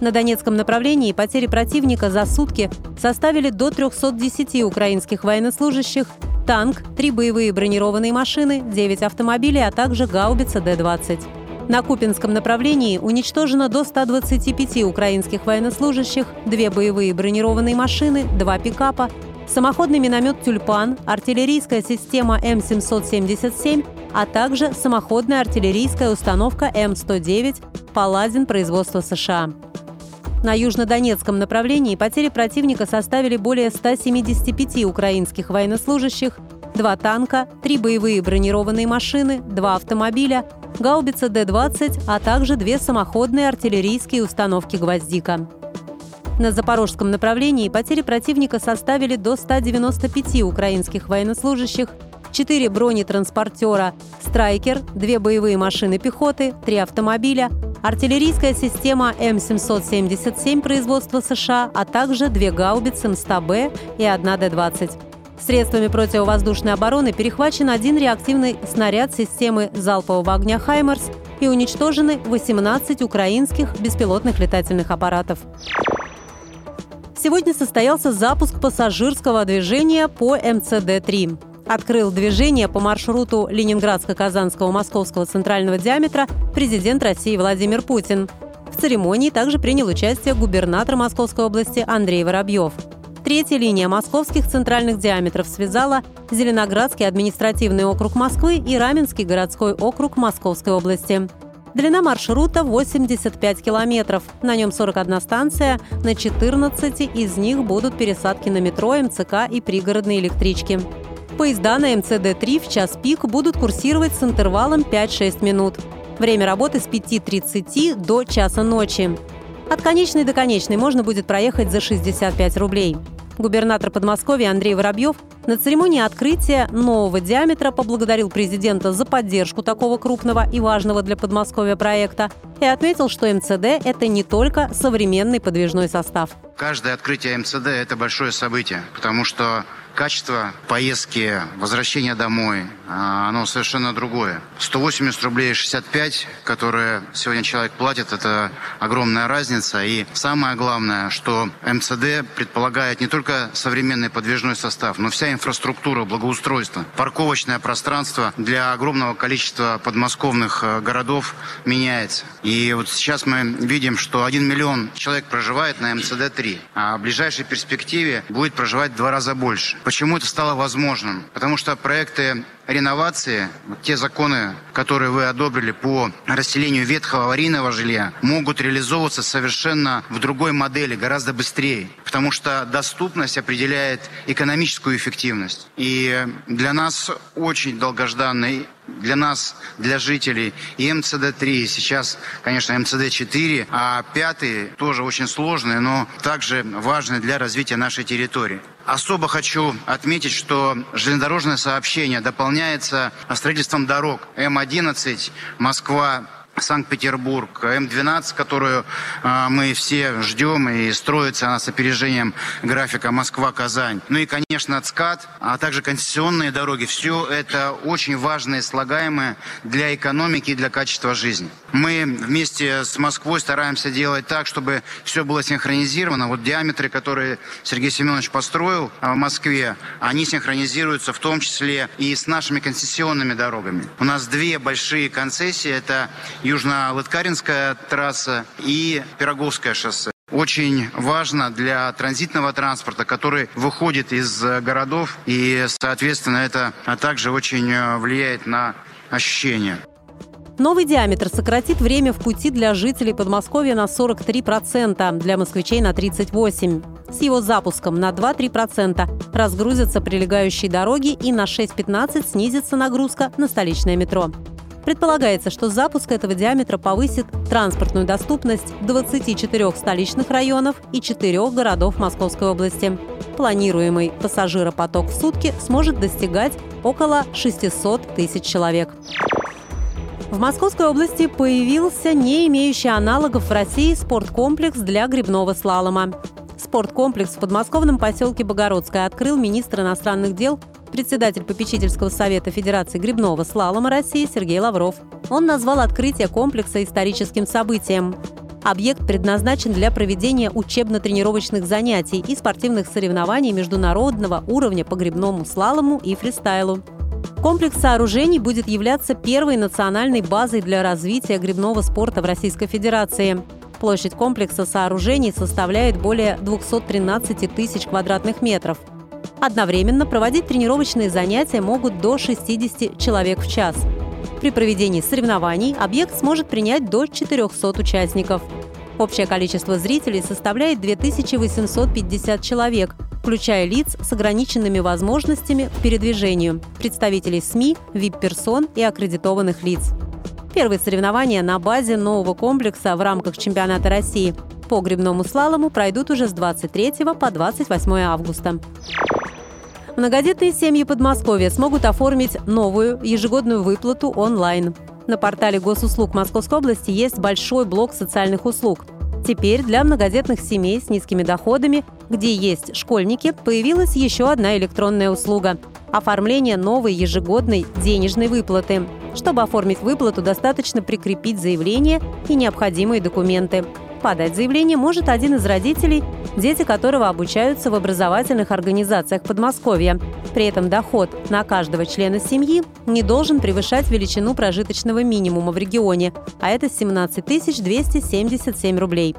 На Донецком направлении потери противника за сутки составили до 310 украинских военнослужащих, танк, три боевые бронированные машины, 9 автомобилей, а также гаубица Д-20. На Купинском направлении уничтожено до 125 украинских военнослужащих, две боевые бронированные машины, два пикапа, самоходный миномет «Тюльпан», артиллерийская система М777, а также самоходная артиллерийская установка М109 «Паладин» производства США. На южнодонецком направлении потери противника составили более 175 украинских военнослужащих, два танка, три боевые бронированные машины, два автомобиля, гаубица Д-20, а также две самоходные артиллерийские установки «Гвоздика». На запорожском направлении потери противника составили до 195 украинских военнослужащих, 4 бронетранспортера «Страйкер», 2 боевые машины пехоты, 3 автомобиля, артиллерийская система М777 производства США, а также две гаубицы М100Б и одна Д-20. Средствами противовоздушной обороны перехвачен один реактивный снаряд системы залпового огня «Хаймерс» и уничтожены 18 украинских беспилотных летательных аппаратов. Сегодня состоялся запуск пассажирского движения по МЦД-3 открыл движение по маршруту Ленинградско-Казанского Московского центрального диаметра президент России Владимир Путин. В церемонии также принял участие губернатор Московской области Андрей Воробьев. Третья линия московских центральных диаметров связала Зеленоградский административный округ Москвы и Раменский городской округ Московской области. Длина маршрута 85 километров. На нем 41 станция, на 14 из них будут пересадки на метро, МЦК и пригородные электрички. Поезда на МЦД-3 в час пик будут курсировать с интервалом 5-6 минут. Время работы с 5.30 до часа ночи. От конечной до конечной можно будет проехать за 65 рублей. Губернатор Подмосковья Андрей Воробьев на церемонии открытия нового диаметра поблагодарил президента за поддержку такого крупного и важного для Подмосковья проекта и отметил, что МЦД – это не только современный подвижной состав. Каждое открытие МЦД – это большое событие, потому что качество поездки, возвращения домой, а, оно совершенно другое. 180 рублей 65, которые сегодня человек платит, это огромная разница. И самое главное, что МЦД предполагает не только современный подвижной состав, но вся инфраструктура, благоустройство, парковочное пространство для огромного количества подмосковных э, городов меняется. И вот сейчас мы видим, что 1 миллион человек проживает на МЦД-3, а в ближайшей перспективе будет проживать в два раза больше. Почему это стало возможным? Потому что проекты реновации, те законы, которые вы одобрили по расселению ветхого аварийного жилья, могут реализовываться совершенно в другой модели, гораздо быстрее. Потому что доступность определяет экономическую эффективность. И для нас очень долгожданный для нас, для жителей, и МЦД-3, сейчас, конечно, МЦД-4, а пятый тоже очень сложный, но также важный для развития нашей территории. Особо хочу отметить, что железнодорожное сообщение дополняется строительством дорог М-11 Москва Санкт-Петербург, М-12, которую э, мы все ждем и строится она с опережением графика Москва-Казань. Ну и, конечно, ЦКАД, а также концессионные дороги. Все это очень важные слагаемые для экономики и для качества жизни. Мы вместе с Москвой стараемся делать так, чтобы все было синхронизировано. Вот диаметры, которые Сергей Семенович построил в Москве, они синхронизируются в том числе и с нашими концессионными дорогами. У нас две большие концессии. Это Южно-Лыткаринская трасса и Пироговское шоссе. Очень важно для транзитного транспорта, который выходит из городов, и, соответственно, это также очень э, влияет на ощущения. Новый диаметр сократит время в пути для жителей Подмосковья на 43%, для москвичей на 38%. С его запуском на 2-3% разгрузятся прилегающие дороги и на 6-15 снизится нагрузка на столичное метро. Предполагается, что запуск этого диаметра повысит транспортную доступность 24 столичных районов и 4 городов Московской области. Планируемый пассажиропоток в сутки сможет достигать около 600 тысяч человек. В Московской области появился не имеющий аналогов в России спорткомплекс для грибного слалома. Спорткомплекс в подмосковном поселке Богородское открыл министр иностранных дел председатель попечительского совета Федерации грибного слалома России Сергей Лавров. Он назвал открытие комплекса историческим событием. Объект предназначен для проведения учебно-тренировочных занятий и спортивных соревнований международного уровня по грибному слалому и фристайлу. Комплекс сооружений будет являться первой национальной базой для развития грибного спорта в Российской Федерации. Площадь комплекса сооружений составляет более 213 тысяч квадратных метров – Одновременно проводить тренировочные занятия могут до 60 человек в час. При проведении соревнований объект сможет принять до 400 участников. Общее количество зрителей составляет 2850 человек, включая лиц с ограниченными возможностями к передвижению, представителей СМИ, вип-персон и аккредитованных лиц. Первые соревнования на базе нового комплекса в рамках чемпионата России по грибному слалому пройдут уже с 23 по 28 августа. Многодетные семьи Подмосковья смогут оформить новую ежегодную выплату онлайн. На портале госуслуг Московской области есть большой блок социальных услуг. Теперь для многодетных семей с низкими доходами, где есть школьники, появилась еще одна электронная услуга – оформление новой ежегодной денежной выплаты. Чтобы оформить выплату, достаточно прикрепить заявление и необходимые документы. Подать заявление может один из родителей, дети которого обучаются в образовательных организациях Подмосковья. При этом доход на каждого члена семьи не должен превышать величину прожиточного минимума в регионе, а это 17 277 рублей.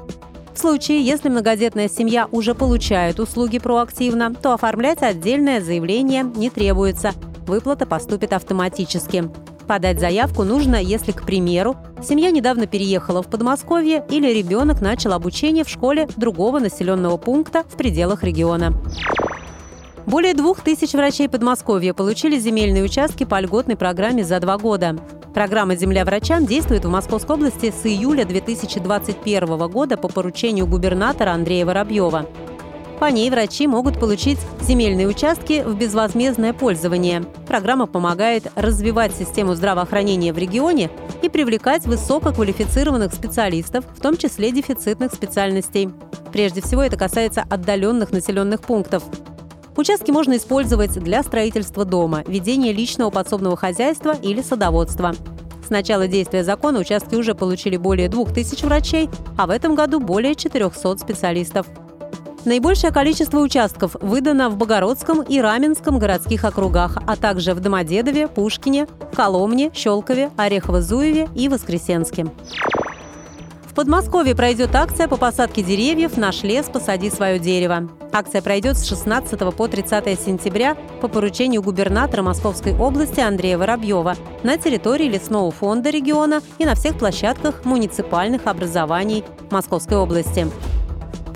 В случае, если многодетная семья уже получает услуги проактивно, то оформлять отдельное заявление не требуется. Выплата поступит автоматически. Подать заявку нужно, если, к примеру, семья недавно переехала в Подмосковье или ребенок начал обучение в школе другого населенного пункта в пределах региона. Более двух тысяч врачей Подмосковья получили земельные участки по льготной программе за два года. Программа «Земля врачам» действует в Московской области с июля 2021 года по поручению губернатора Андрея Воробьева. По ней врачи могут получить земельные участки в безвозмездное пользование. Программа помогает развивать систему здравоохранения в регионе и привлекать высококвалифицированных специалистов, в том числе дефицитных специальностей. Прежде всего это касается отдаленных населенных пунктов. Участки можно использовать для строительства дома, ведения личного подсобного хозяйства или садоводства. С начала действия закона участки уже получили более 2000 врачей, а в этом году более 400 специалистов. Наибольшее количество участков выдано в Богородском и Раменском городских округах, а также в Домодедове, Пушкине, Коломне, Щелкове, Орехово-Зуеве и Воскресенске. В Подмосковье пройдет акция по посадке деревьев «Наш лес. Посади свое дерево». Акция пройдет с 16 по 30 сентября по поручению губернатора Московской области Андрея Воробьева на территории лесного фонда региона и на всех площадках муниципальных образований Московской области.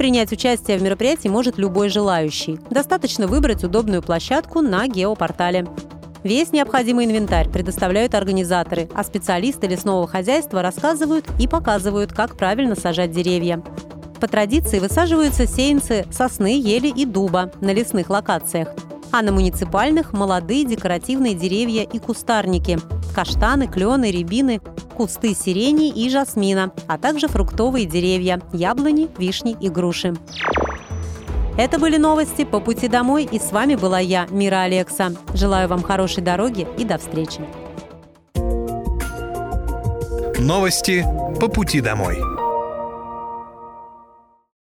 Принять участие в мероприятии может любой желающий. Достаточно выбрать удобную площадку на геопортале. Весь необходимый инвентарь предоставляют организаторы, а специалисты лесного хозяйства рассказывают и показывают, как правильно сажать деревья. По традиции высаживаются сеянцы сосны, ели и дуба на лесных локациях, а на муниципальных – молодые декоративные деревья и кустарники – каштаны, клены, рябины, кусты сирени и жасмина, а также фруктовые деревья – яблони, вишни и груши. Это были новости по пути домой, и с вами была я, Мира Алекса. Желаю вам хорошей дороги и до встречи. Новости по пути домой.